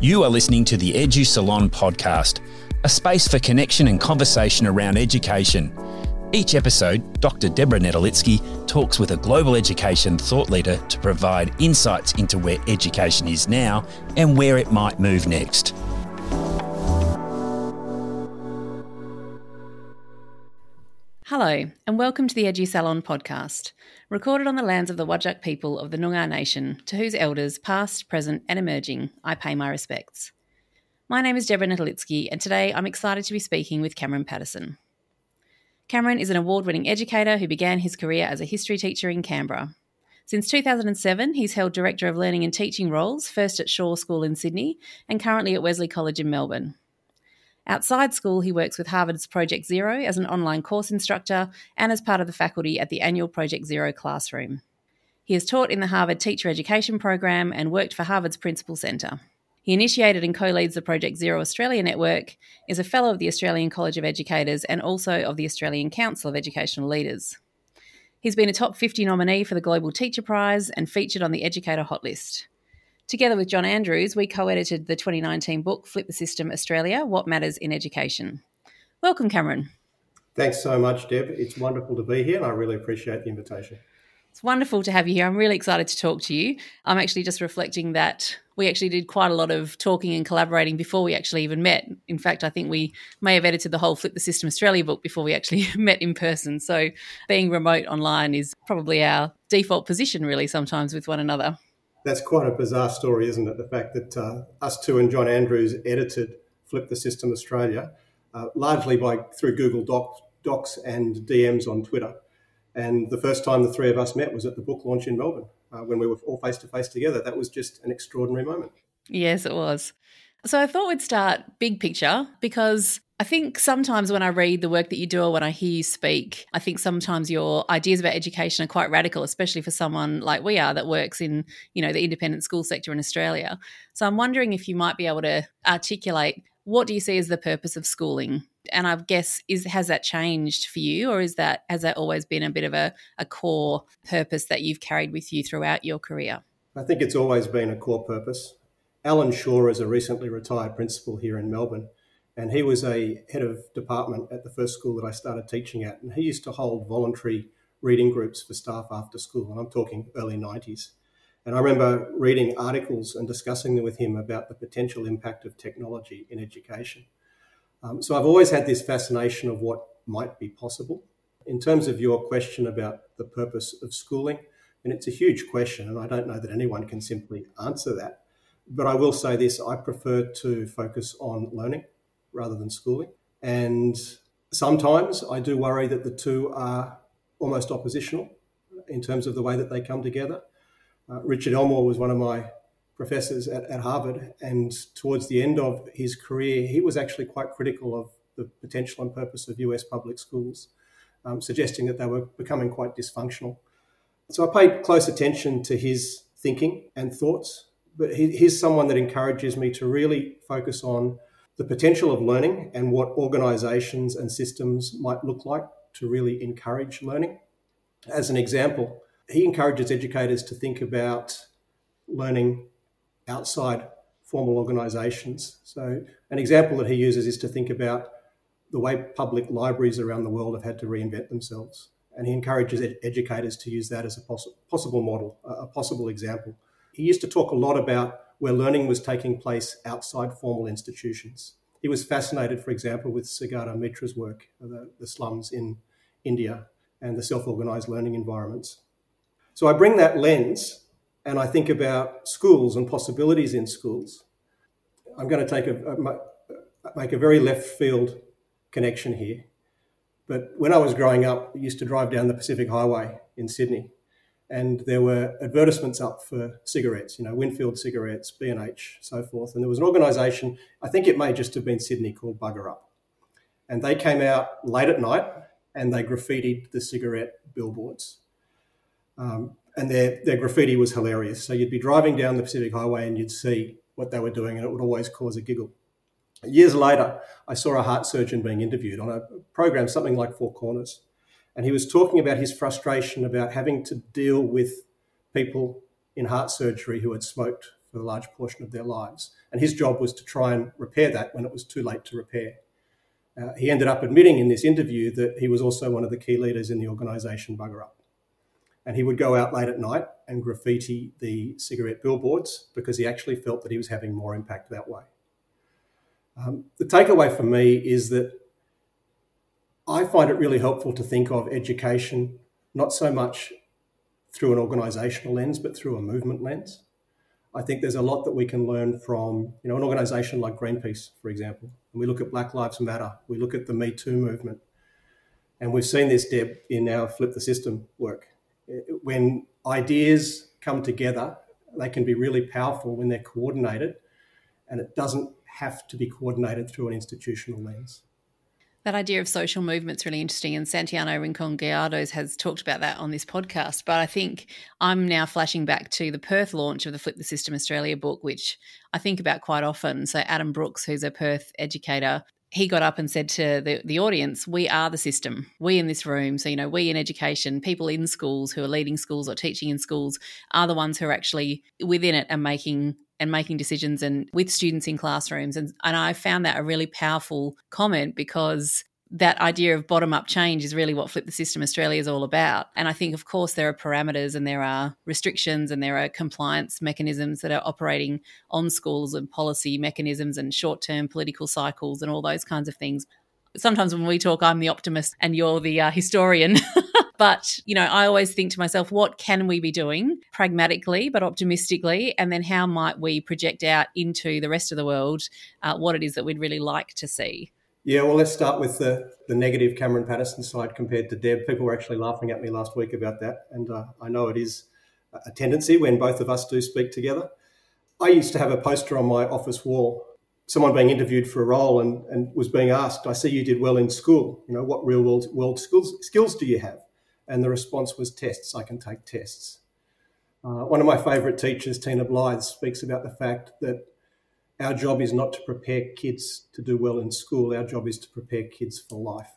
You are listening to the Edu Salon podcast, a space for connection and conversation around education. Each episode, Dr. Deborah Netolicky talks with a global education thought leader to provide insights into where education is now and where it might move next. Hello, and welcome to the Edu Salon podcast, recorded on the lands of the Whadjuk people of the Noongar Nation, to whose elders, past, present, and emerging, I pay my respects. My name is Deborah Netolicky, and today I'm excited to be speaking with Cameron Paterson. Cameron is an award winning educator who began his career as a history teacher in Canberra. Since 2007, he's held Director of Learning and Teaching roles, first at Shore School in Sydney and currently at Wesley College in Melbourne. Outside school, he works with Harvard's Project Zero as an online course instructor and as part of the faculty at the annual Project Zero classroom. He has taught in the Harvard Teacher Education Program and worked for Harvard's Principal Centre. He initiated and co leads the Project Zero Australia Network, is a Fellow of the Australian College of Educators, and also of the Australian Council of Educational Leaders. He's been a top 50 nominee for the Global Teacher Prize and featured on the Educator Hot List. Together with Jon Andrews, we co edited the 2019 book Flip the System Australia What Matters in Education. Welcome, Cameron. Thanks so much, Deb. It's wonderful to be here, and I really appreciate the invitation. It's wonderful to have you here. I'm really excited to talk to you. I'm actually just reflecting that we actually did quite a lot of talking and collaborating before we actually even met. In fact, I think we may have edited the whole Flip the System Australia book before we actually met in person. So being remote online is probably our default position, really, sometimes with one another that's quite a bizarre story, isn't it? The fact that uh, us two and Jon Andrews edited Flip the System Australia, uh, largely by through Google Doc, Docs and DMs on Twitter. And the first time the three of us met was at the book launch in Melbourne uh, when we were all face to face together. That was just an extraordinary moment. Yes, it was. So I thought we'd start big picture because I think sometimes when I read the work that you do or when I hear you speak, I think sometimes your ideas about education are quite radical, especially for someone like we are that works in, you know, the independent school sector in Australia. So I'm wondering if you might be able to articulate what do you see as the purpose of schooling? And I guess is has that changed for you or is that has that always been a bit of a, a core purpose that you've carried with you throughout your career? I think it's always been a core purpose. Alan Shaw is a recently retired principal here in Melbourne and he was a head of department at the first school that I started teaching at. And he used to hold voluntary reading groups for staff after school. And I'm talking early 90s. And I remember reading articles and discussing them with him about the potential impact of technology in education. Um, so I've always had this fascination of what might be possible. In terms of your question about the purpose of schooling, and it's a huge question, and I don't know that anyone can simply answer that. But I will say this I prefer to focus on learning rather than schooling. And sometimes I do worry that the two are almost oppositional in terms of the way that they come together. Uh, Richard Elmore was one of my professors at, at, Harvard, and towards the end of his career, he was actually quite critical of the potential and purpose of US public schools, um, suggesting that they were becoming quite dysfunctional. So I paid close attention to his thinking and thoughts, but he, he's someone that encourages me to really focus on the potential of learning and what organizations and systems might look like to really encourage learning. As an example, he encourages educators to think about learning outside formal organizations. So, an example that he uses is to think about the way public libraries around the world have had to reinvent themselves. And he encourages ed- educators to use that as a poss- possible model, a possible example. He used to talk a lot about where learning was taking place outside formal institutions. He was fascinated, for example, with Sugata Mitra's work, uh, the, the slums in India and the self organized learning environments. So I bring that lens and I think about schools and possibilities in schools. I'm going to take a, a, uh, make a very left field connection here. But when I was growing up, I used to drive down the Pacific Highway in Sydney and there were advertisements up for cigarettes, you know, Winfield cigarettes, B&H, so forth. And there was an organisation, I think it may just have been Sydney, called BUGA UP. And they came out late at night and they graffitied the cigarette billboards. Um, and their, their graffiti was hilarious. So you'd be driving down the Pacific Highway and you'd see what they were doing and it would always cause a giggle. Years later, I saw a heart surgeon being interviewed on a program, something like Four Corners and he was talking about his frustration about having to deal with people in heart surgery who had smoked for a large portion of their lives. And his job was to try and repair that when it was too late to repair. Uh, he ended up admitting in this interview that he was also one of the key leaders in the organisation BUGA UP. And he would go out late at night and graffiti the cigarette billboards because he actually felt that he was having more impact that way. Um, the takeaway for me is that I find it really helpful to think of education not so much through an organisational lens, but through a movement lens. I think there's a lot that we can learn from, you know, an organisation like Greenpeace, for example. And we look at Black Lives Matter, we look at the Me Too movement, and we've seen this, Deb, in our Flip the System work. When ideas come together, they can be really powerful when they're coordinated, and it doesn't have to be coordinated through an institutional lens. That idea of social movement's really interesting, and Santiago Rincon Gallardos has talked about that on this podcast. But I think I'm now flashing back to the Perth launch of the Flip the System Australia book, which I think about quite often. So Adam Brooks, who's a Perth educator, he got up and said to the, the audience, We are the system. We in this room, so, you know, we in education, people in schools who are leading schools or teaching in schools are the ones who are actually within it and making and making decisions and with students in classrooms. And, and I found that a really powerful comment because that idea of bottom up change is really what Flip the System Australia is all about. And I think, of course, there are parameters and there are restrictions and there are compliance mechanisms that are operating on schools and policy mechanisms and short term political cycles and all those kinds of things. Sometimes when we talk, I'm the optimist and you're the uh, historian. But, you know, I always think to myself, what can we be doing pragmatically but optimistically? And then how might we project out into the rest of the world uh, what it is that we'd really like to see? Yeah, well, let's start with the, the negative Cameron Paterson side compared to Deb. People were actually laughing at me last week about that. And uh, I know it is a tendency when both of us do speak together. I used to have a poster on my office wall someone being interviewed for a role and, and was being asked, I see you did well in school. You know, what real world, world skills, skills do you have? And the response was tests. I can take tests. Uh, one of my favourite teachers, Tina Blythe, speaks about the fact that our job is not to prepare kids to do well in school. Our job is to prepare kids for life.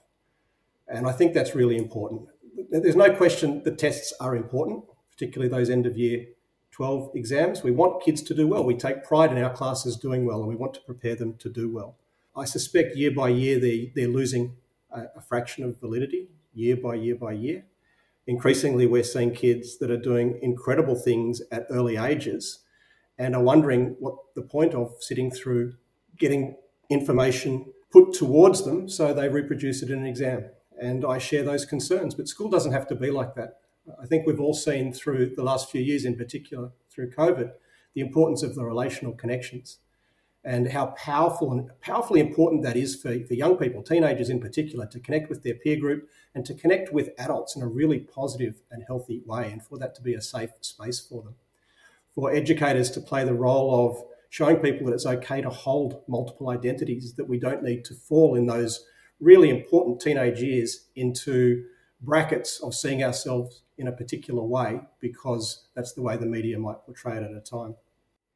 And I think that's really important. There's no question the tests are important, particularly those end of year 12 exams. We want kids to do well. We take pride in our classes doing well and we want to prepare them to do well. I suspect year by year they, they're losing a, a fraction of validity, year by year by year increasingly we're seeing kids that are doing incredible things at early ages and are wondering what the point of sitting through getting information put towards them so they reproduce it in an exam. And I share those concerns, but school doesn't have to be like that. I think we've all seen through the last few years, in particular through COVID, the importance of the relational connections and how powerful and powerfully important that is for, for young people, teenagers in particular, to connect with their peer group and to connect with adults in a really positive and healthy way, and for that to be a safe space for them. For educators to play the role of showing people that it's okay to hold multiple identities, that we don't need to fall in those really important teenage years into brackets of seeing ourselves in a particular way because that's the way the media might portray it at a time.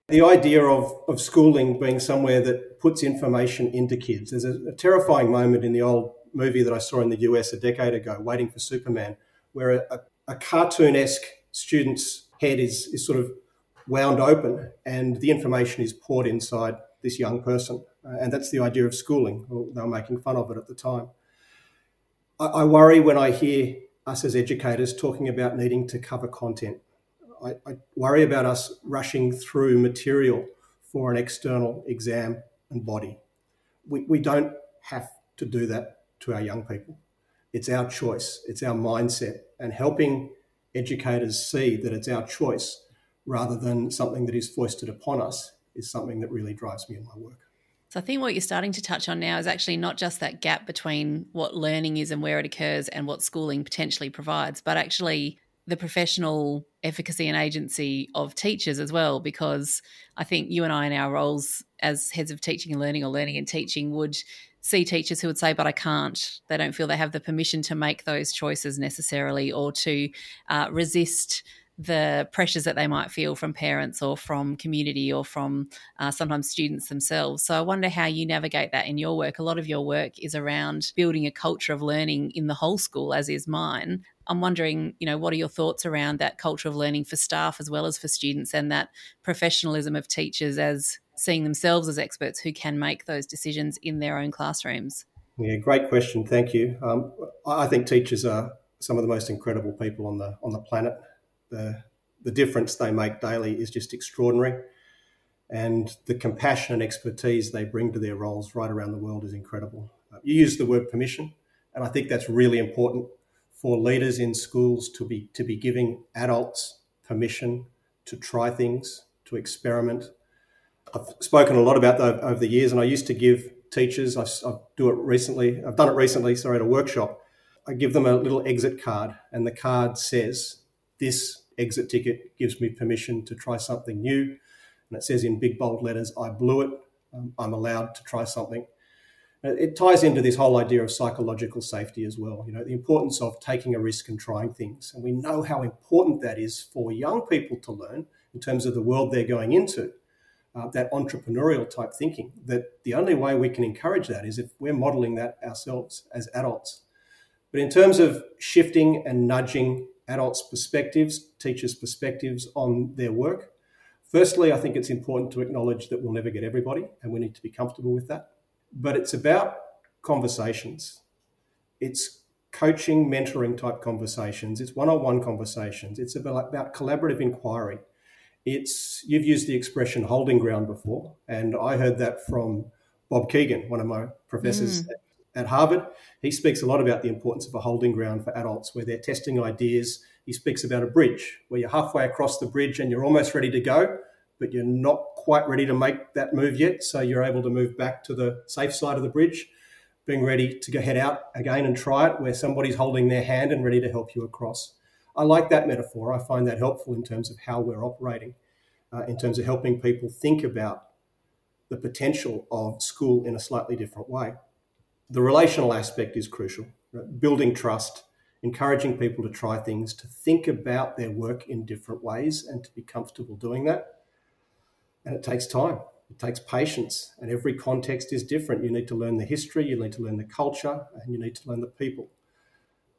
The idea of, of schooling being somewhere that puts information into kids. There's a, a terrifying moment in the old movie that I saw in the US a decade ago, Waiting for Superman, where a, a, a cartoon esque student's head is, is sort of wound open and the information is poured inside this young person. Uh, and that's the idea of schooling. They were making fun of it at the time. I, I worry when I hear us as educators talking about needing to cover content. I, I worry about us rushing through material for an external exam and body. We, we don't have to do that to our young people. It's our choice, it's our mindset, and helping educators see that it's our choice rather than something that is foisted upon us is something that really drives me in my work. So I think what you're starting to touch on now is actually not just that gap between what learning is and where it occurs and what schooling potentially provides, but actually the professional efficacy and agency of teachers as well, because I think you and I, in our roles as heads of teaching and learning or learning and teaching, would see teachers who would say, but I can't. They don't feel they have the permission to make those choices necessarily or to uh, resist the pressures that they might feel from parents or from community or from uh, sometimes students themselves. So I wonder how you navigate that in your work. A lot of your work is around building a culture of learning in the whole school, as is mine. I'm wondering, you know, what are your thoughts around that culture of learning for staff as well as for students and that professionalism of teachers as seeing themselves as experts who can make those decisions in their own classrooms? Yeah, great question. Thank you. Um, I think teachers are some of the most incredible people on the on the planet. The the difference they make daily is just extraordinary, and the compassion and expertise they bring to their roles right around the world is incredible. Uh, you use the word permission, and I think that's really important for leaders in schools to be to be giving adults permission to try things, to experiment. I've spoken a lot about that over the years, and I used to give teachers. I, I do it recently. I've done it recently. Sorry, at a workshop. I give them a little exit card, and the card says, "This exit ticket gives me permission to try something new." And it says in big bold letters, "I blew it. Um, I'm allowed to try something." It ties into this whole idea of psychological safety as well. You know, the importance of taking a risk and trying things, and we know how important that is for young people to learn in terms of the world they're going into uh, that entrepreneurial type thinking. That the only way we can encourage that is if we're modeling that ourselves as adults. But in terms of shifting and nudging adults' perspectives, teachers' perspectives on their work, firstly, I think it's important to acknowledge that we'll never get everybody, and we need to be comfortable with that. But it's about conversations. It's coaching, mentoring type conversations. It's one on one conversations. It's about, about collaborative inquiry it's you've used the expression holding ground before, and I heard that from Bob Kegan, one of my professors mm. at, at Harvard. He speaks a lot about the importance of a holding ground for adults where they're testing ideas. He speaks about a bridge where you're halfway across the bridge and you're almost ready to go, but you're not quite ready to make that move yet. So you're able to move back to the safe side of the bridge, being ready to go head out again and try it where somebody's holding their hand and ready to help you across. I like that metaphor. I find that helpful in terms of how we're operating, uh, in terms of helping people think about the potential of school in a slightly different way. The relational aspect is crucial. Right? Building trust, encouraging people to try things, to think about their work in different ways, and to be comfortable doing that. And it takes time. It takes patience, and every context is different. You need to learn the history, you need to learn the culture, and you need to learn the people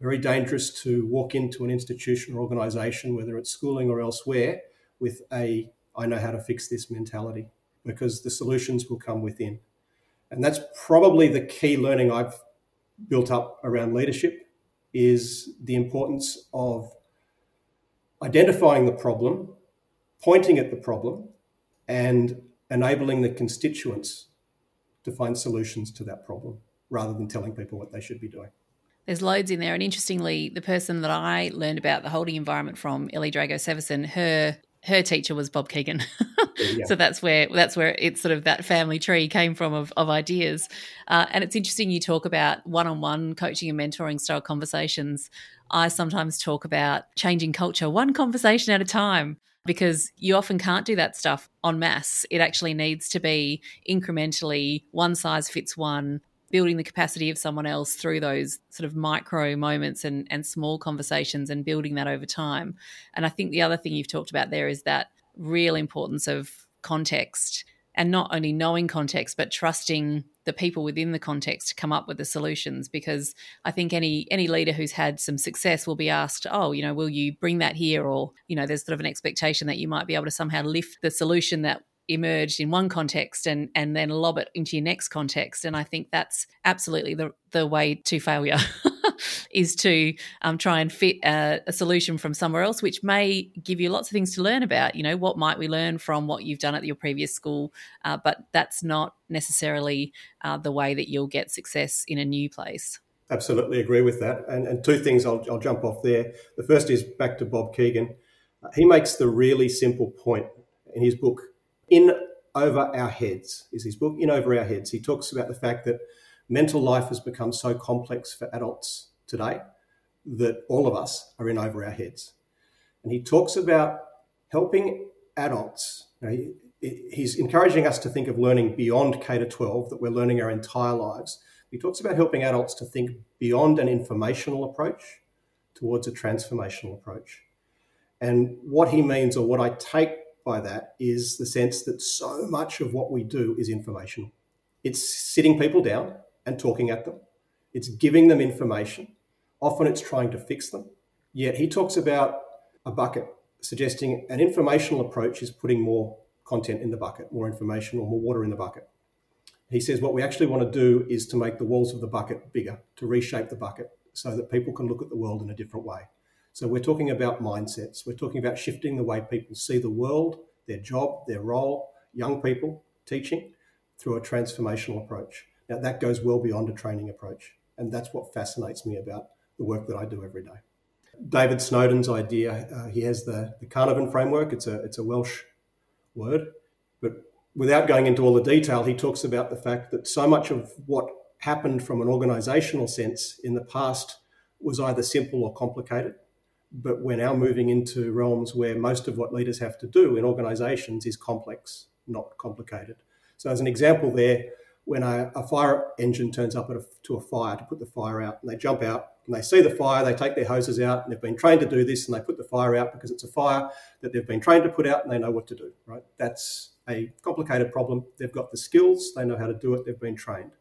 very dangerous to walk into an institution or organization, whether it's schooling or elsewhere, with a I know how to fix this mentality because the solutions will come within. And that's probably the key learning I've built up around leadership is the importance of identifying the problem, pointing at the problem, and enabling the constituents to find solutions to that problem rather than telling people what they should be doing. There's loads in there. And interestingly, the person that I learned about the holding environment from, Ellie Drago Severson, her her teacher was Bob Kegan. yeah. So that's where that's where it's sort of that family tree came from of, of ideas. Uh, and it's interesting you talk about one-on-one coaching and mentoring style conversations. I sometimes talk about changing culture one conversation at a time because you often can't do that stuff en masse. It actually needs to be incrementally one size fits one building the capacity of someone else through those sort of micro moments and, and small conversations and building that over time. And I think the other thing you've talked about there is that real importance of context and not only knowing context but trusting the people within the context to come up with the solutions because i think any any leader who's had some success will be asked oh you know will you bring that here or you know there's sort of an expectation that you might be able to somehow lift the solution that emerged in one context and and then lob it into your next context. And i think that's absolutely the the way to failure is to um, try and fit a, a, solution from somewhere else which may give you lots of things to learn about. You know what might we learn from what you've done at your previous school? Uh, but that's not necessarily uh, the way that you'll get success in a new place. Absolutely agree with that. And, and two things I'll, I'll jump off there. The first is back to bob kegan uh, he makes the really simple point in his book in Over Our Heads is his book, In Over Our Heads. He talks about the fact that mental life has become so complex for adults today that all of us are in over our heads. And he talks about helping adults. He, he's encouraging us to think of learning beyond K to 12, that we're learning our entire lives. He talks about helping adults to think beyond an informational approach towards a transformational approach. And what he means, or what I take by that is the sense that so much of what we do is informational. It's sitting people down and talking at them, it's giving them information. Often it's trying to fix them. Yet he talks about a bucket, suggesting an informational approach is putting more content in the bucket, more information or more water in the bucket. He says what we actually want to do is to make the walls of the bucket bigger, to reshape the bucket so that people can look at the world in a different way. So we're talking about mindsets. We're talking about shifting the way people see the world, their job, their role, young people, teaching through a transformational approach. Now that goes well beyond a training approach. And that's what fascinates me about the work that I do every day. David Snowden's idea, uh, he has the, the framework. It's a, it's a Welsh word. But without going into all the detail, he talks about the fact that so much of what happened from an organizational sense in the past was either simple or complicated. But we're now moving into realms where most of what leaders have to do in organizations is complex, not complicated. So, as an example, there, when a, a fire engine turns up a, to a fire to put the fire out, and they jump out and they see the fire, they take their hoses out, and they've been trained to do this, and they put the fire out because it's a fire that they've been trained to put out, and they know what to do. Right? That's a complicated problem. They've got the skills, they know how to do it, they've been trained.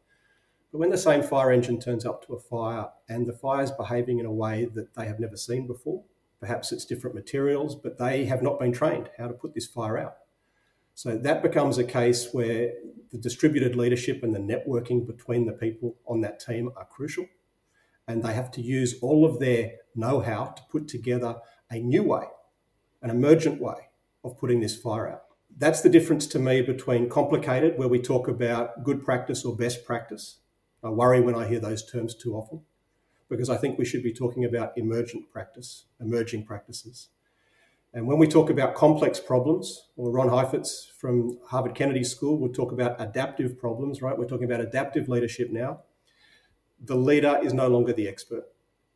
But when the same fire engine turns up to a fire and the fire is behaving in a way that they have never seen before, perhaps it's different materials, but they have not been trained how to put this fire out. So that becomes a case where the distributed leadership and the networking between the people on that team are crucial. And they have to use all of their know how to put together a new way, an emergent way of putting this fire out. That's the difference to me between complicated, where we talk about good practice or best practice. I worry when I hear those terms too often because I think we should be talking about emergent practice, emerging practices. And when we talk about complex problems, or Ron Heifetz from Harvard Kennedy School would talk about adaptive problems, right? We're talking about adaptive leadership now. The leader is no longer the expert.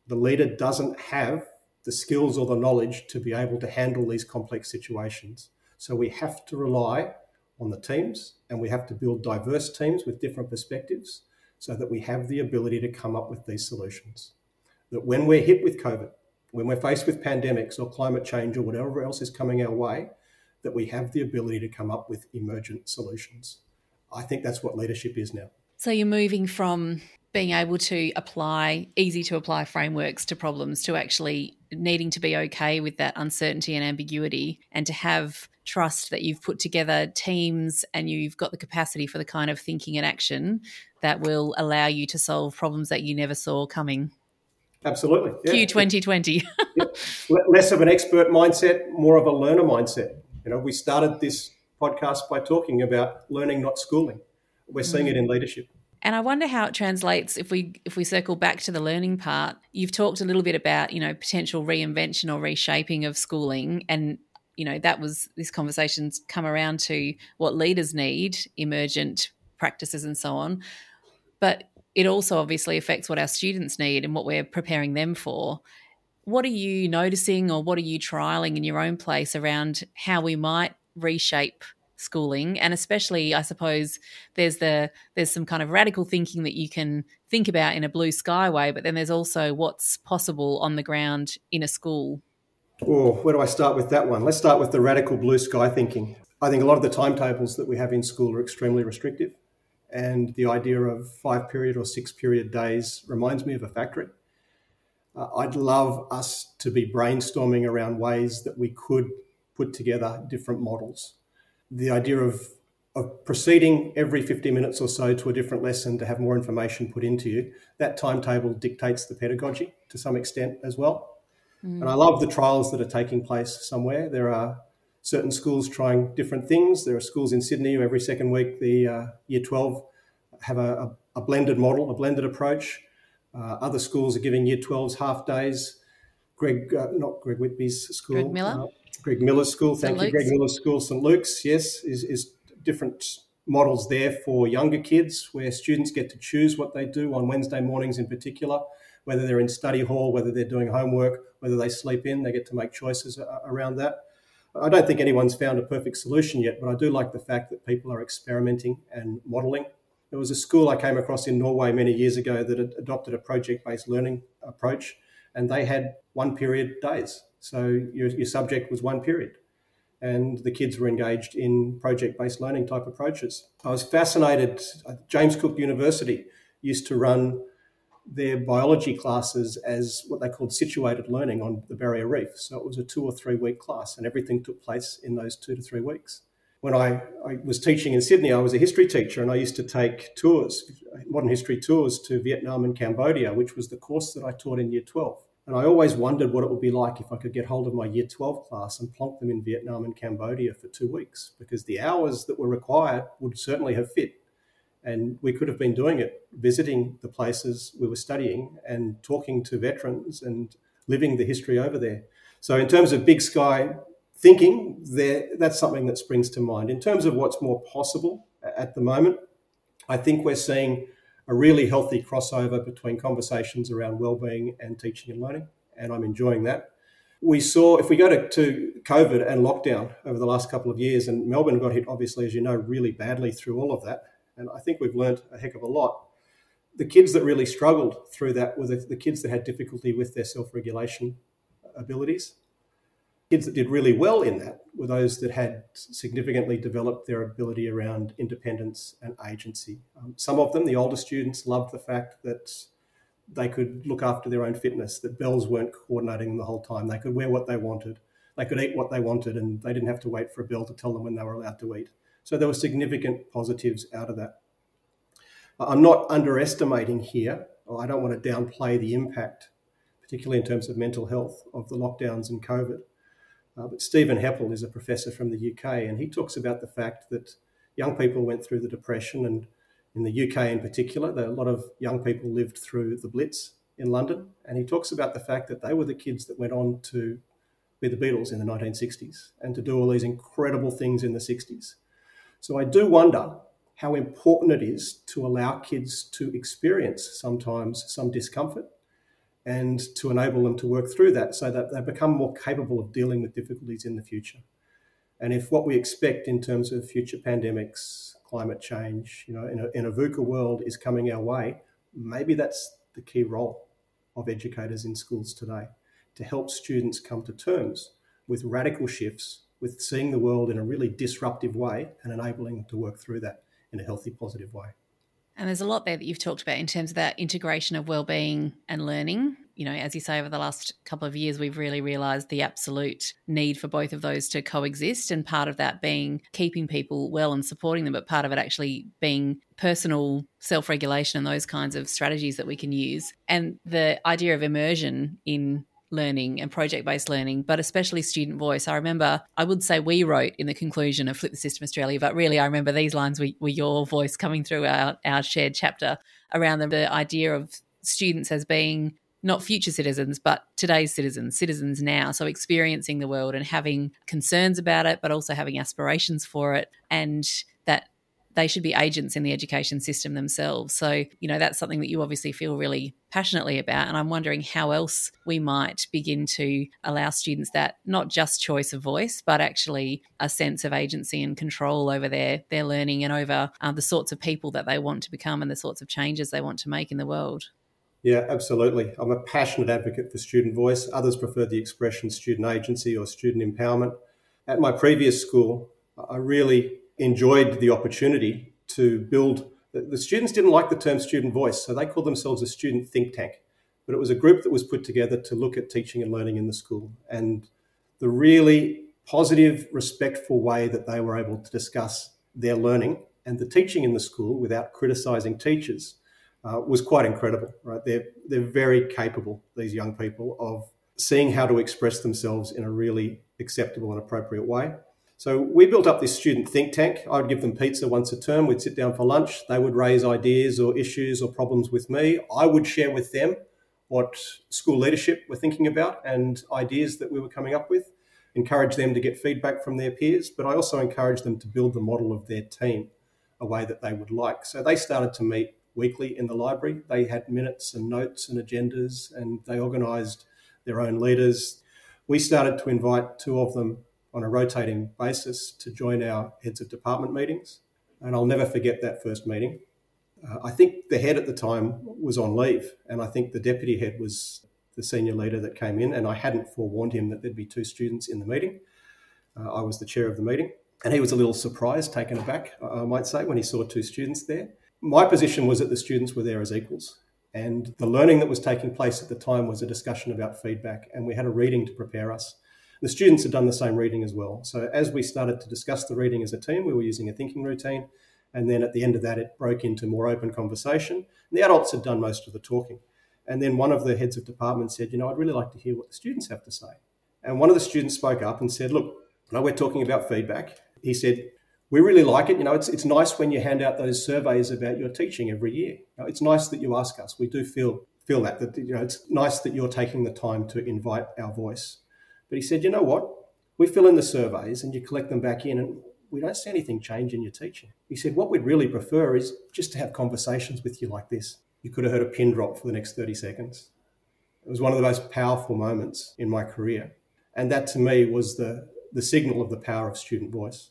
The leader doesn't have the skills or the knowledge to be able to handle these complex situations. So we have to rely on the teams and we have to build diverse teams with different perspectives so that we have the ability to come up with these solutions. That when we're hit with COVID, when we're faced with pandemics or climate change or whatever else is coming our way, that we have the ability to come up with emergent solutions. I think that's what leadership is now. So you're moving from being able to apply easy to apply frameworks to problems to actually needing to be okay with that uncertainty and ambiguity and to have trust that you've put together teams and you've got the capacity for the kind of thinking and action that will allow you to solve problems that you never saw coming. Absolutely. Yeah. Q 2020. yeah. Less of an expert mindset, more of a learner mindset. You know, we started this podcast by talking about learning, not schooling. We're seeing mm. it in leadership. And I wonder how it translates if we if we circle back to the learning part. You've talked a little bit about, you know, potential reinvention or reshaping of schooling and you know, that was this conversation's come around to what leaders need, emergent practices and so on. But it also obviously affects what our students need and what we're preparing them for. What are you noticing or what are you trialing in your own place around how we might reshape schooling and especially i suppose there's the there's some kind of radical thinking that you can think about in a blue sky way but then there's also what's possible on the ground in a school oh where do i start with that one let's start with the radical blue sky thinking i think a lot of the timetables that we have in school are extremely restrictive and the idea of five period or six period days reminds me of a factory. Uh, I'd love us to be brainstorming around ways that we could put together different models. The idea of, of proceeding every 50 minutes or so to a different lesson to have more information put into you, that timetable dictates the pedagogy to some extent as well. Mm. And I love the trials that are taking place somewhere. There are certain schools trying different things. There are schools in Sydney who every second week the uh, year 12 have a, a, blended model, a blended approach. Uh, other schools are giving year 12s half days. Greg, uh, not Greg Whitby's school. Greg Miller. Uh, Greg Miller's school. Thank St. you. Luke's. Greg Miller's school, St. Luke's, yes, is, is different models there for younger kids where students get to choose what they do on Wednesday mornings in particular, whether they're in study hall, whether they're doing homework, whether they sleep in, they get to make choices uh, uh, around that. I don't think anyone's found a perfect solution yet, but I do like the fact that people are experimenting and modeling. There was a school I came across in Norway many years ago that adopted a project based learning approach, and they had one period days. So your, your subject was one period, and the kids were engaged in project based learning type approaches. I was fascinated. Uh, James Cook University used to run their biology classes as what they called situated learning on the Barrier Reef. So it was a two or three week class, and everything took place in those two to three weeks. When I, I was teaching in Sydney, I was a history teacher, and I used to take tours, modern history tours to Vietnam and Cambodia, which was the course that I taught in year 12. And I always wondered what it would be like if I could get hold of my year 12 class and plonk them in Vietnam and Cambodia for two weeks, because the hours that were required would certainly have fit and we could have been doing it, visiting the places we were studying and talking to veterans and living the history over there. So, in terms of big sky thinking, there, that's something that springs to mind. In terms of what's more possible at the moment, I think we're seeing a really healthy crossover between conversations around well-being and teaching and learning, and I'm enjoying that. We saw, if we go to, to COVID and lockdown over the last couple of years, and Melbourne got hit, obviously, as you know, really badly through all of that and I think we've learned a heck of a lot. The kids that really struggled through that were the, the kids that had difficulty with their self regulation abilities. Kids that did really well in that were those that had significantly developed their ability around independence and agency. Um, some of them, the older students, loved the fact that they could look after their own fitness, that bells weren't coordinating them the whole time. They could wear what they wanted, they could eat what they wanted, and they didn't have to wait for a bell to tell them when they were allowed to eat. So there were significant positives out of that. I'm not underestimating here, I don't want to downplay the impact, particularly in terms of mental health, of the lockdowns and COVID. Uh, but Stephen Heppell is a professor from the UK, and he talks about the fact that young people went through the Depression, and in the UK in particular, a lot of young people lived through the Blitz in London. And he talks about the fact that they were the kids that went on to be the Beatles in the 1960s and to do all these incredible things in the 60s. So I do wonder how important it is to allow kids to experience sometimes some discomfort and to enable them to work through that so that they become more capable of dealing with difficulties in the future. And if what we expect in terms of future pandemics, climate change, you know, in a, in a VUCA world is coming our way, maybe that's the key role of educators in schools today to help students come to terms with radical shifts with seeing the world in a really disruptive way and enabling them to work through that in a healthy, positive way. And there's a lot there that you've talked about in terms of that integration of well-being and learning. You know, as you say, over the last couple of years, we've really realised the absolute need for both of those to coexist, and part of that being keeping people well and supporting them, but part of it actually being personal self-regulation and those kinds of strategies that we can use. And the idea of immersion in learning and project based learning, but especially student voice. I remember, I would say we wrote in the conclusion of Flip the System Australia, but really I remember these lines were, were your voice coming through our, our shared chapter around the, the idea of students as being not future citizens, but today's citizens, citizens now. So experiencing the world and having concerns about it, but also having aspirations for it. And they should be agents in the education system themselves. So, you know, that's something that you obviously feel really passionately about. And I'm wondering how else we might begin to allow students that not just choice of voice, but actually a sense of agency and control over their, their learning and over uh, the sorts of people that they want to become and the sorts of changes they want to make in the world. Yeah, absolutely. I'm a passionate advocate for student voice. Others prefer the expression student agency or student empowerment. At my previous school, I really enjoyed the opportunity to build. The students didn't like the term student voice, so they called themselves a student think tank. But it was a group that was put together to look at teaching and learning in the school and the really positive, respectful way that they were able to discuss their learning and the teaching in the school without criticizing teachers uh, was quite incredible. Right? They're they're very capable. These young people of seeing how to express themselves in a really acceptable and appropriate way. So we built up this student think tank. I would give them pizza once a term. We'd sit down for lunch. They would raise ideas or issues or problems with me. I would share with them what school leadership were thinking about and ideas that we were coming up with, encourage them to get feedback from their peers, but I also encourage them to build the model of their team a way that they would like. So they started to meet weekly in the library. They had minutes and notes and agendas, and they organised their own leaders. We started to invite two of them on a rotating basis to join our heads of department meetings. And I'll never forget that first meeting. Uh, I think the head at the time was on leave, and I think the deputy head was the senior leader that came in, and I hadn't forewarned him that there'd be two students in the meeting. Uh, I was the chair of the meeting, and he was a little surprised, taken aback, I might say, when he saw two students there. My position was that the students were there as equals, And the learning that was taking place at the time was a discussion about feedback, and we had a reading to prepare us. The students had done the same reading as well. So as we started to discuss the reading as a team, we were using a thinking routine. And then at the end of that, it broke into more open conversation. And the adults had done most of the talking. And then one of the heads of department said, You know, I'd really like to hear what the students have to say. And one of the students spoke up and said, Look, I know we're talking about feedback. He said, we really like it. You know, it's, it's nice when you hand out those surveys about your teaching every year. You know, it's nice that you ask us. We do feel feel that that you know it's nice that you're taking the time to invite our voice. But he said, you know what? We fill in the surveys and you collect them back in, and we don't see anything change in your teaching. He said, what we'd really prefer is just to have conversations with you like this. You could have heard a pin drop for the next 30 seconds. It was one of the most powerful moments in my career. And that to me was the, the signal of the power of student voice.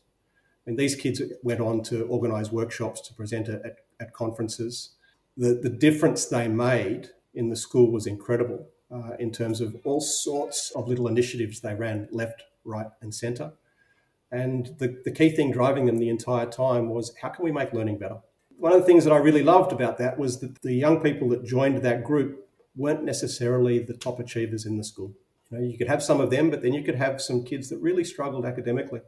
And these kids went on to organise workshops to present at, at conferences. The, the difference they made in the school was incredible uh, in terms of all sorts of little initiatives they ran left, right, and centre. And the, the key thing driving them the entire time was how can we make learning better? One of the things that I really loved about that was that the young people that joined that group weren't necessarily the top achievers in the school. You, know, you could have some of them, but then you could have some kids that really struggled academically.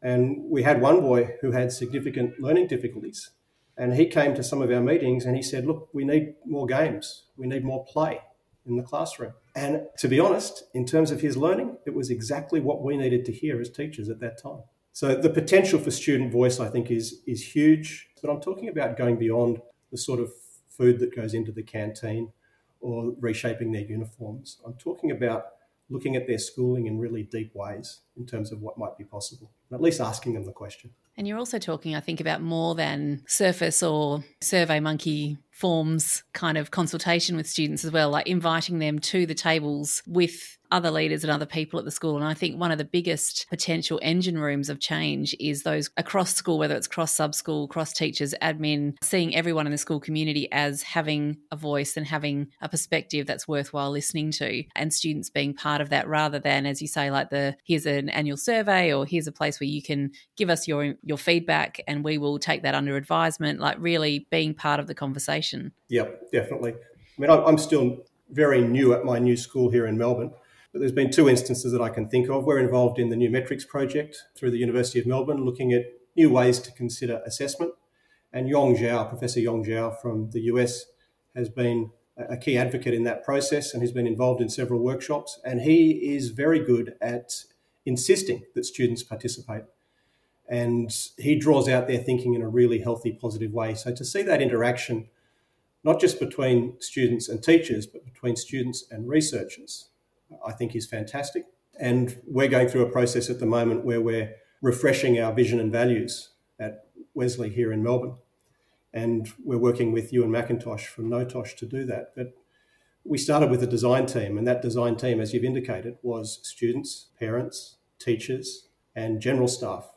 And we had one boy who had significant learning difficulties. And he came to some of our meetings and he said, Look, we need more games, we need more play in the classroom. And to be honest, in terms of his learning, it was exactly what we needed to hear as teachers at that time. So the potential for student voice, I think, is, is huge. But I'm talking about going beyond the sort of food that goes into the canteen or reshaping their uniforms. I'm talking about looking at their schooling in really deep ways in terms of what might be possible, at least asking them the question. And you're also talking, I think, about more than surface or survey monkey forms kind of consultation with students as well, like inviting them to the tables with other leaders and other people at the school. And I think one of the biggest potential engine rooms of change is those across school, whether it's cross sub school, cross teachers, admin, seeing everyone in the school community as having a voice and having a perspective that's worthwhile listening to, and students being part of that rather than, as you say, like the here's an annual survey or here's a place where you can give us your your feedback and we will take that under advisement. Like really being part of the conversation. Yep, definitely. I mean, I'm still very new at my new school here in Melbourne. But there's been two instances that I can think of. We're involved in the New Metrics project through the University of Melbourne, looking at new ways to consider assessment. And Yong Zhao, Professor Yong Zhao from the US, has been a key advocate in that process and he's been involved in several workshops. And he is very good at insisting that students participate. And he draws out their thinking in a really healthy, positive way. So to see that interaction, not just between students and teachers, but between students and researchers, I think is fantastic. And we're going through a process at the moment where we're refreshing our vision and values at Wesley here in Melbourne. And we're working with Ewan McIntosh from NOTOSH to do that. But we started with a design team, and that design team, as you've indicated, was students, parents, teachers, and general staff.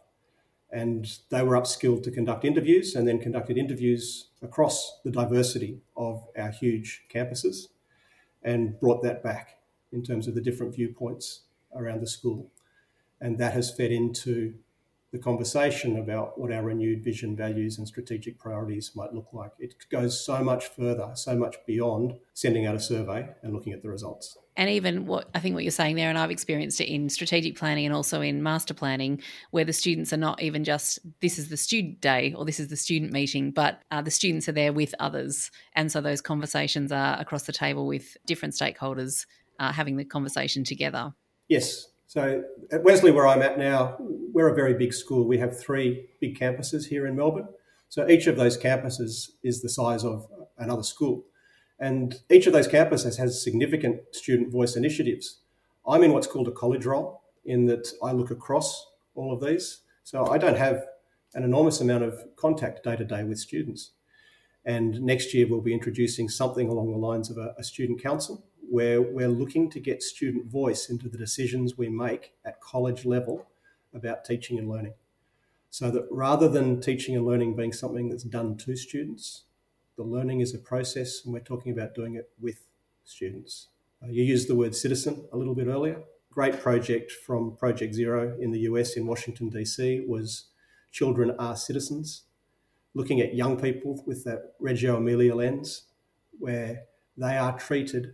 And they were upskilled to conduct interviews and then conducted interviews across the diversity of our huge campuses and brought that back in terms of the different viewpoints around the school. And that has fed into the conversation about what our renewed vision, values, and strategic priorities might look like. It goes so much further, so much beyond sending out a survey and looking at the results. And even what I think what you're saying there, and I've experienced it in strategic planning and also in master planning, where the students are not even just this is the student day or this is the student meeting, but uh, the students are there with others. And so those conversations are across the table with different stakeholders uh, having the conversation together. Yes. So at Wesley, where I'm at now, we're a very big school. We have three big campuses here in Melbourne. So each of those campuses is the size of another school. And each of those campuses has significant student voice initiatives. I'm in what's called a college role, in that I look across all of these. So I don't have an enormous amount of contact day to day with students. And next year, we'll be introducing something along the lines of a, a student council where we're looking to get student voice into the decisions we make at college level about teaching and learning. So that rather than teaching and learning being something that's done to students, the learning is a process and we're talking about doing it with students. Uh, you used the word citizen a little bit earlier. Great project from Project Zero in the US in Washington, D.C. was Children Are Citizens, looking at young people with that Reggio Emilia lens, where they are treated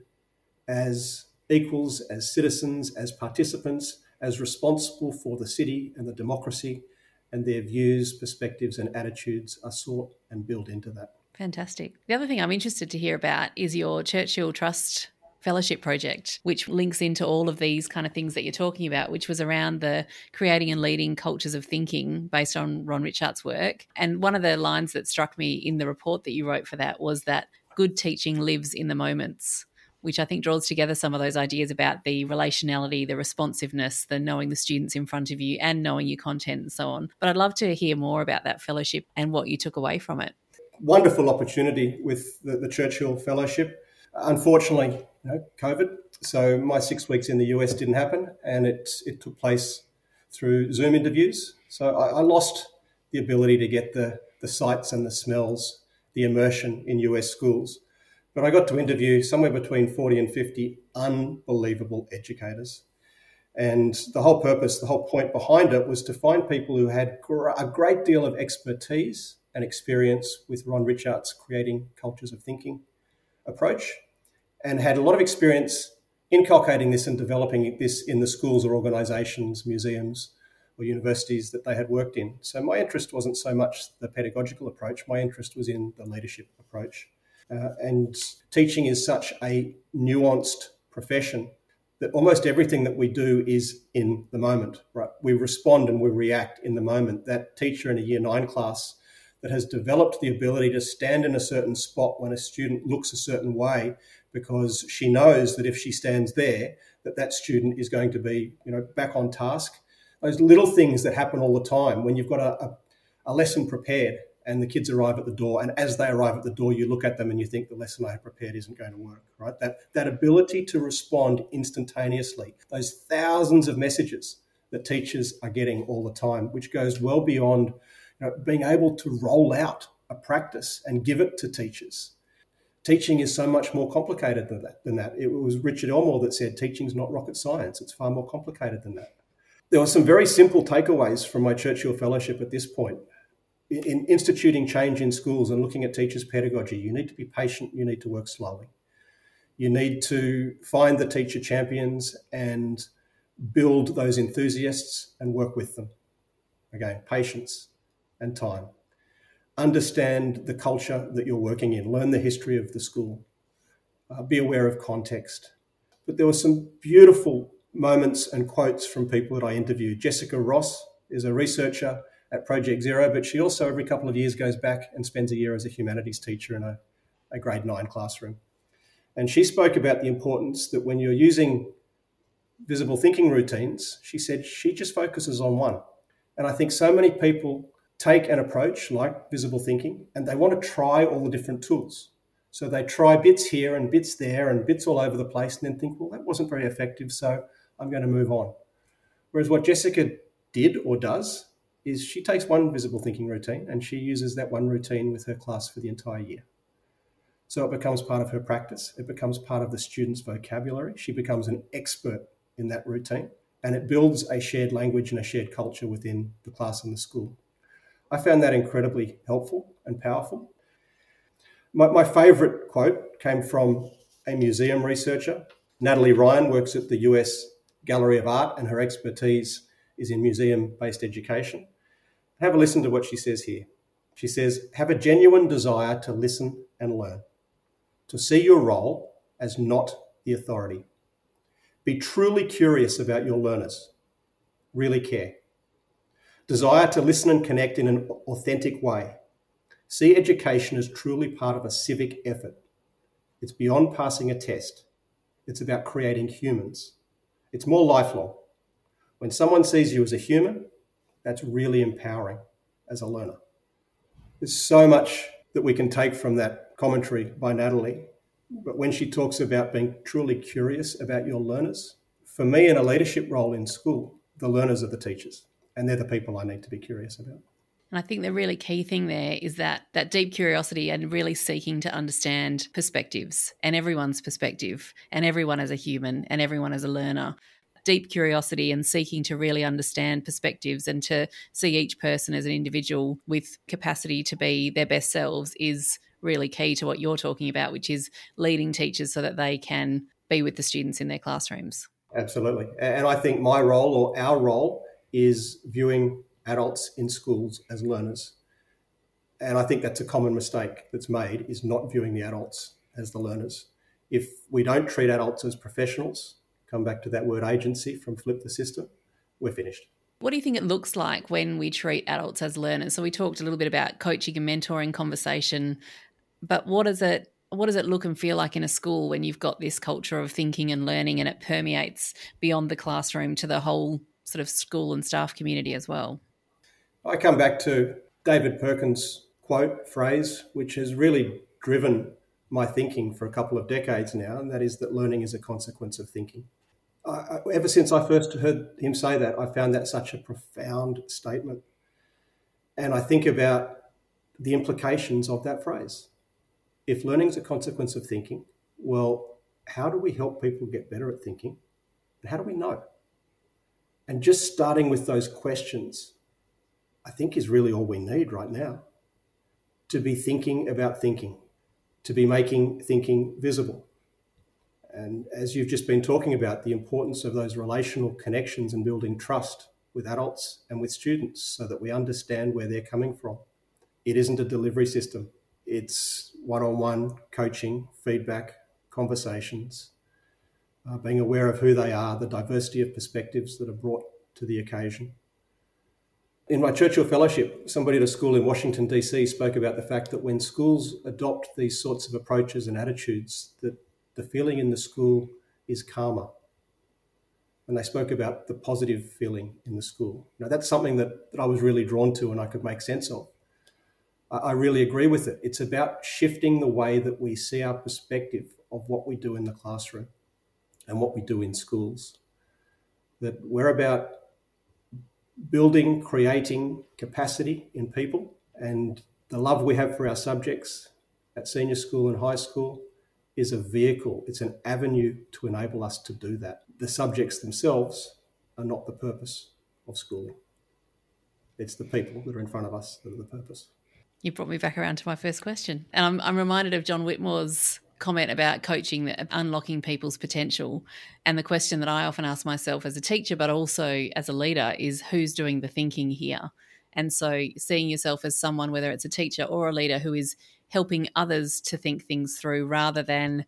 as equals, as citizens, as participants, as responsible for the city and the democracy, and their views, perspectives, and attitudes are sought and built into that. Fantastic. The other thing I'm interested to hear about is your Churchill Trust fellowship project, which links into all of these kind of things that you're talking about, which was around the creating and leading cultures of thinking based on Ron Ritchhart's work. And one of the lines that struck me in the report that you wrote for that was that good teaching lives in the moments which I think draws together some of those ideas about the relationality, the responsiveness, the knowing the students in front of you and knowing your content and so on. But I'd love to hear more about that fellowship and what you took away from it. Wonderful opportunity with the, the Churchill Fellowship. Unfortunately, you know, COVID. So my six weeks in the US didn't happen, and it it took place through Zoom interviews. So I, I lost the ability to get the the sights and the smells, the immersion in US schools. But I got to interview somewhere between 40 and 50 unbelievable educators. And the whole purpose, the whole point behind it was to find people who had a great deal of expertise and experience with Ron Ritchhart's creating cultures of thinking approach and had a lot of experience inculcating this and developing this in the schools or organisations, museums, or universities that they had worked in. So my interest wasn't so much the pedagogical approach, my interest was in the leadership approach. Uh, and teaching is such a nuanced profession that almost everything that we do is in the moment, right? We respond and we react in the moment. That teacher in a year nine class that has developed the ability to stand in a certain spot when a student looks a certain way because she knows that if she stands there that that student is going to be you know back on task those little things that happen all the time when you've got a, a, a lesson prepared and the kids arrive at the door and as they arrive at the door you look at them and you think the lesson i have prepared isn't going to work right that that ability to respond instantaneously those thousands of messages that teachers are getting all the time which goes well beyond you know, being able to roll out a practice and give it to teachers teaching is so much more complicated than that. Than that. It was Richard Elmore that said teaching is not rocket science. It's far more complicated than that. There were some very simple takeaways from my Churchill Fellowship at this point. In, in instituting change in schools and looking at teachers' pedagogy, you need to be patient, you need to work slowly. You need to find the teacher champions and build those enthusiasts and work with them. Again, patience and time understand the culture that you're working in, learn the history of the school, uh, be aware of context. But there were some beautiful moments and quotes from people that I interviewed. Jessica Ross is a researcher at Project Zero, but she also every couple of years goes back and spends a year as a humanities teacher in a, a grade nine classroom. And she spoke about the importance that when you're using visible thinking routines, she said she just focuses on one. And I think so many people take an approach like visible thinking and they want to try all the different tools. So they try bits here and bits there and bits all over the place and then think, well, that wasn't very effective, so I'm going to move on. Whereas what Jessica did or does is she takes one visible thinking routine and she uses that one routine with her class for the entire year. So it becomes part of her practice, it becomes part of the student's vocabulary. She becomes an expert in that routine and it builds a shared language and a shared culture within the class and the school. I found that incredibly helpful and powerful. My, my favourite quote came from a museum researcher. Natalie Ryan works at the US Gallery of Art, and her expertise is in museum based education. Have a listen to what she says here. She says, Have a genuine desire to listen and learn, to see your role as not the authority. Be truly curious about your learners. Really care desire to listen and connect in an authentic way. See education as truly part of a civic effort. It's beyond passing a test, it's about creating humans. It's more lifelong. When someone sees you as a human, that's really empowering as a learner. There's so much that we can take from that commentary by Natalie. But when she talks about being truly curious about your learners, for me in a leadership role in school, the learners are the teachers and they're the people I need to be curious about. And I think the really key thing there is that that deep curiosity and really seeking to understand perspectives and everyone's perspective and everyone as a human and everyone as a learner. Deep curiosity and seeking to really understand perspectives and to see each person as an individual with capacity to be their best selves is really key to what you're talking about, which is leading teachers so that they can be with the students in their classrooms. Absolutely. And I think my role or our role is viewing adults in schools as learners. And I think that's a common mistake that's made is not viewing the adults as the learners. If we don't treat adults as professionals, come back to that word agency from Flip the System, we're finished. What do you think it looks like when we treat adults as learners? So we talked a little bit about coaching and mentoring conversation, but what does it what does it look and feel like in a school when you've got this culture of thinking and learning and it permeates beyond the classroom to the whole sort of school and staff community as well? I come back to David Perkins' quote phrase, which has really driven my thinking for a couple of decades now, and that is that learning is a consequence of thinking. I, ever since I first heard him say that, I found that such a profound statement. And I think about the implications of that phrase. If learning is a consequence of thinking, well, how do we help people get better at thinking? And how do we know? And just starting with those questions, I think is really all we need right now to be thinking about thinking, to be making thinking visible. And as you've just been talking about, the importance of those relational connections and building trust with adults and with students so that we understand where they're coming from. It isn't a delivery system, it's one on one coaching, feedback, conversations, uh, being aware of who they are, the diversity of perspectives that are brought to the occasion. In my Churchill Fellowship, somebody at a school in Washington, D.C., spoke about the fact that when schools adopt these sorts of approaches and attitudes, that the feeling in the school is calmer. And they spoke about the positive feeling in the school. Now, that's something that, that I was really drawn to and I could make sense of. I, I really agree with it. It's about shifting the way that we see our perspective of what we do in the classroom and what we do in schools. That we're about building, creating capacity in people and the love we have for our subjects at senior school and high school is a vehicle, it's an avenue to enable us to do that. The subjects themselves are not the purpose of schooling. It's the people that are in front of us that are the purpose. You brought me back around to my first question. And I'm, I'm reminded of John Whitmore's comment about coaching, that unlocking people's potential. And the question that I often ask myself as a teacher, but also as a leader, is who's doing the thinking here? And so seeing yourself as someone, whether it's a teacher or a leader, who is helping others to think things through rather than,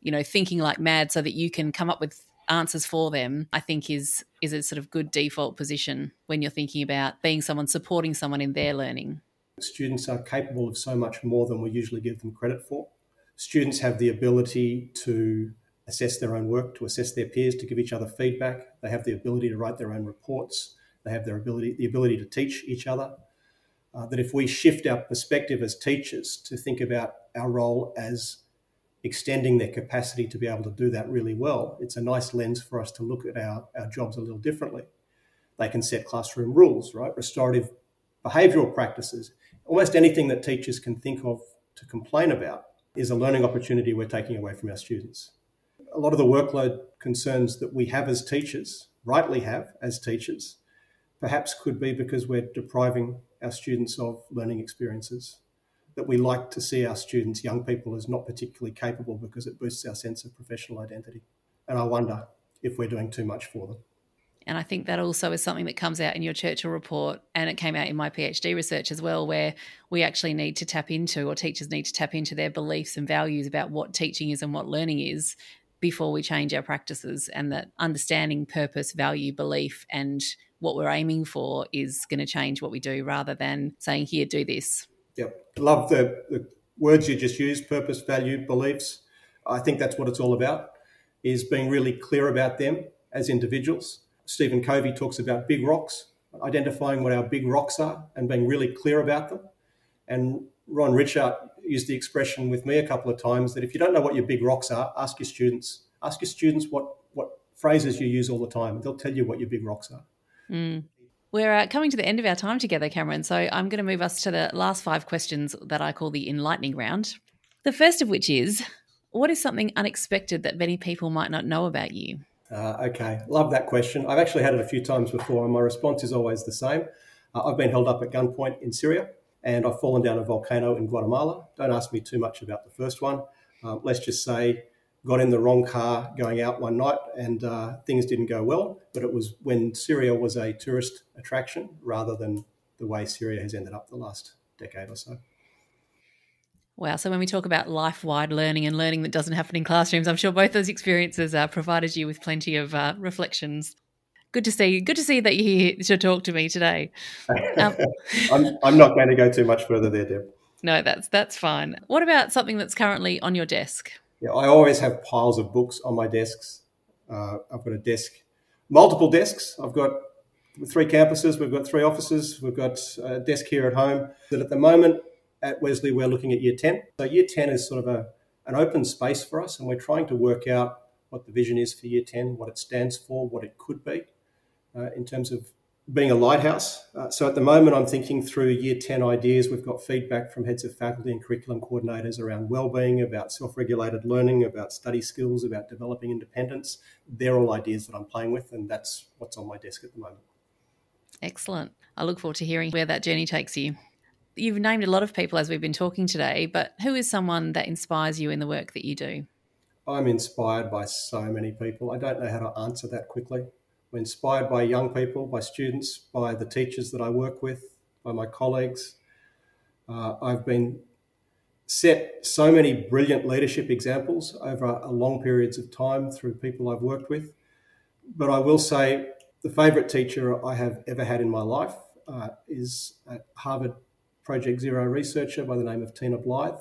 you know, thinking like mad so that you can come up with answers for them i think is is a sort of good default position when you're thinking about being someone supporting someone in their learning. Students are capable of so much more than we usually give them credit for. Students have the ability to assess their own work to assess their peers to give each other feedback. They have the ability to write their own reports they have their ability the ability to teach each other uh, that if we shift our perspective as teachers to think about our role as extending their capacity to be able to do that really well, it's a nice lens for us to look at our, our jobs a little differently. They can set classroom rules, right? Restorative behavioural practices. Almost anything that teachers can think of to complain about is a learning opportunity we're taking away from our students. A lot of the workload concerns that we have as teachers, rightly have as teachers, perhaps could be because we're depriving our students of learning experiences. That we like to see our students, young people, as not particularly capable because it boosts our sense of professional identity. And I wonder if we're doing too much for them. And I think that also is something that comes out in your Churchill report, and it came out in my PhD research as well, where we actually need to tap into, or teachers need to tap into their beliefs and values about what teaching is and what learning is before we change our practices. And that understanding purpose, value, belief, and what we're aiming for is going to change what we do rather than saying, here, do this. Yep. Love the, the words you just used purpose, value, beliefs. I think that's what it's all about, is being really clear about them as individuals. Stephen Covey talks about big rocks, identifying what our big rocks are and being really clear about them. And Ron Ritchhart used the expression with me a couple of times that if you don't know what your big rocks are, ask your students. Ask your students what, what phrases you use all the time. They'll tell you what your big rocks are. Mm. We're uh, coming to the end of our time together, Cameron. So I'm going to move us to the last five questions that I call the enlightening round. The first of which is what is something unexpected that many people might not know about you? Uh, okay, love that question. I've actually had it a few times before, and my response is always the same. Uh, I've been held up at gunpoint in Syria, and I've fallen down a volcano in Guatemala. Don't ask me too much about the first one. Uh, let's just say got in the wrong car going out one night and uh, things didn't go well. But it was when Syria was a tourist attraction rather than the way Syria has ended up the last decade or so. Wow. So when we talk about life wide learning and learning that doesn't happen in classrooms, I'm sure both those experiences uh, provided you with plenty of uh, reflections. Good to see. You. Good to see that you're here to talk to me today. Um, I'm, I'm not going to go too much further there, Deb. No, that's that's fine. What about something that's currently on your desk? Yeah, I always have piles of books on my desks. Uh, I've got a desk, multiple desks. I've got three campuses. We've got three offices. We've got a desk here at home. That at the moment at Wesley we're looking at Year Ten. So Year Ten is sort of a an open space for us, and we're trying to work out what the vision is for Year Ten, what it stands for, what it could be, in terms of being a lighthouse. Uh, so at the moment, I'm thinking through year 10 ideas. We've got feedback from heads of faculty and curriculum coordinators around well-being, about self-regulated learning, about study skills, about developing independence. They're all ideas that I'm playing with, and that's what's on my desk at the moment. Excellent. I look forward to hearing where that journey takes you. You've named a lot of people as we've been talking today, but who is someone that inspires you in the work that you do? I'm inspired by so many people. I don't know how to answer that quickly. We're inspired by young people, by students, by the teachers that I work with, by my colleagues. Uh, I've been set so many brilliant leadership examples over a long periods of time through people I've worked with. But I will say the favourite teacher I have ever had in my life uh, is a Harvard Project Zero researcher by the name of Tina Blythe.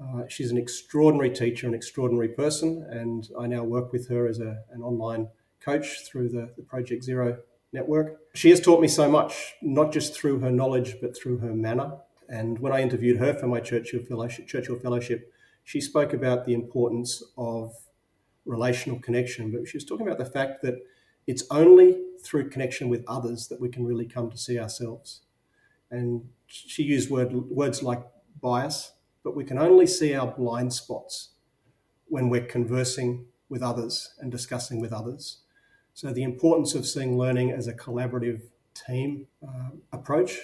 Uh, she's an extraordinary teacher, an extraordinary person, and I now work with her as a, an online coach through the, the Project Zero network. She has taught me so much, not just through her knowledge, but through her manner. And when I interviewed her for my Churchill Fellowship, Churchill Fellowship she spoke about the importance of relational connection, but she was talking about the fact that it's only through connection with others that we can really come to see ourselves. And she used word, words like bias, but we can only see our blind spots when we're conversing with others and discussing with others. So the importance of seeing learning as a collaborative team uh, approach,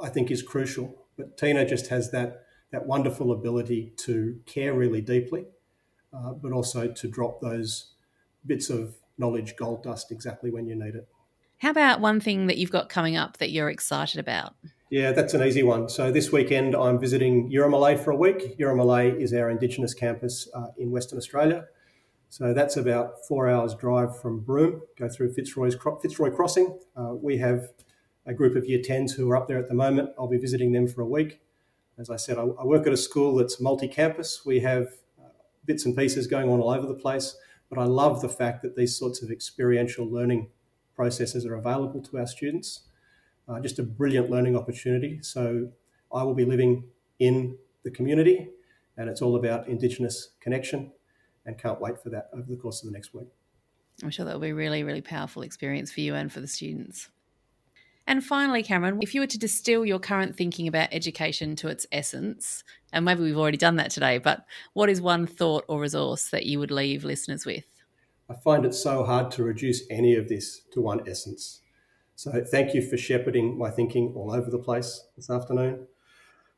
I think, is crucial. But Tina just has that that wonderful ability to care really deeply, uh, but also to drop those bits of knowledge gold dust exactly when you need it. How about one thing that you've got coming up that you're excited about? Yeah, that's an easy one. So this weekend I'm visiting Yiramalay for a week. Yiramalay is our Indigenous campus uh, in Western Australia. So that's about four hours drive from Broome, go through Fitzroy's, Fitzroy Crossing. Uh, we have a group of year 10s who are up there at the moment. I'll be visiting them for a week. As I said, I, I work at a school that's multi campus. We have uh, bits and pieces going on all over the place, but I love the fact that these sorts of experiential learning processes are available to our students. Uh, just a brilliant learning opportunity. So I will be living in the community, and it's all about Indigenous connection and can't wait for that over the course of the next week. I'm sure that will be a really, really powerful experience for you and for the students. And finally, Cameron, if you were to distill your current thinking about education to its essence, and maybe we've already done that today, but what is one thought or resource that you would leave listeners with? I find it so hard to reduce any of this to one essence. So thank you for shepherding my thinking all over the place this afternoon.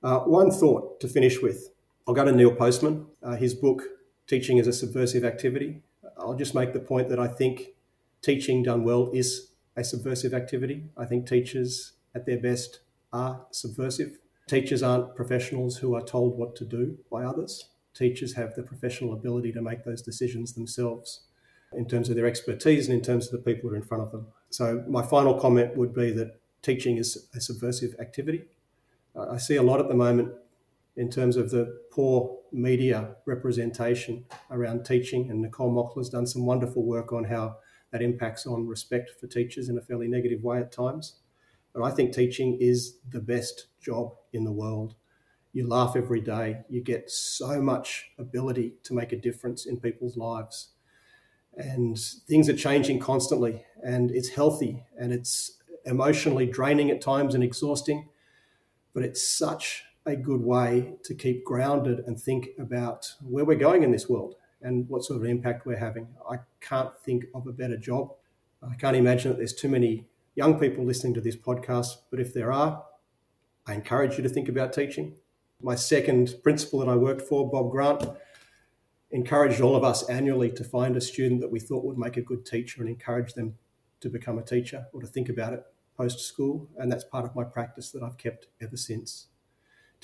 Uh, one thought to finish with. I'll go to Neil Postman. Uh, his book, teaching is a subversive activity. I'll just make the point that I think teaching done well is a subversive activity. I think teachers at their best are subversive. Teachers aren't professionals who are told what to do by others. Teachers have the professional ability to make those decisions themselves in terms of their expertise and in terms of the people who are in front of them. So, my final comment would be that teaching is a subversive activity. I see a lot at the moment in terms of the poor media representation around teaching. And Nicole Mockler has done some wonderful work on how that impacts on respect for teachers in a fairly negative way at times. But I think teaching is the best job in the world. You laugh every day, you get so much ability to make a difference in people's lives. And things are changing constantly, and it's healthy and it's emotionally draining at times and exhausting, but it's such a good way to keep grounded and think about where we're going in this world and what sort of impact we're having. I can't think of a better job. I can't imagine that there's too many young people listening to this podcast, but if there are, I encourage you to think about teaching. My second principal that I worked for, Bob Grant, encouraged all of us annually to find a student that we thought would make a good teacher and encourage them to become a teacher or to think about it post school. And that's part of my practice that I've kept ever since.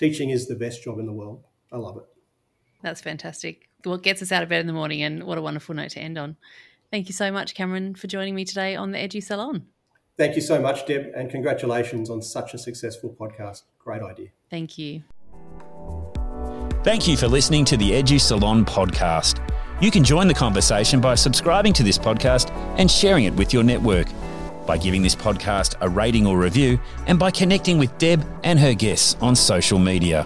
Teaching is the best job in the world. I love it. That's fantastic. What gets us out of bed in the morning, and what a wonderful note to end on. Thank you so much, Cameron, for joining me today on the Edu Salon. Thank you so much, Deb, and congratulations on such a successful podcast. Great idea. Thank you. Thank you for listening to the Edu Salon podcast. You can join the conversation by subscribing to this podcast and sharing it with your network, by giving this podcast a rating or review, and by connecting with Deb and her guests on social media.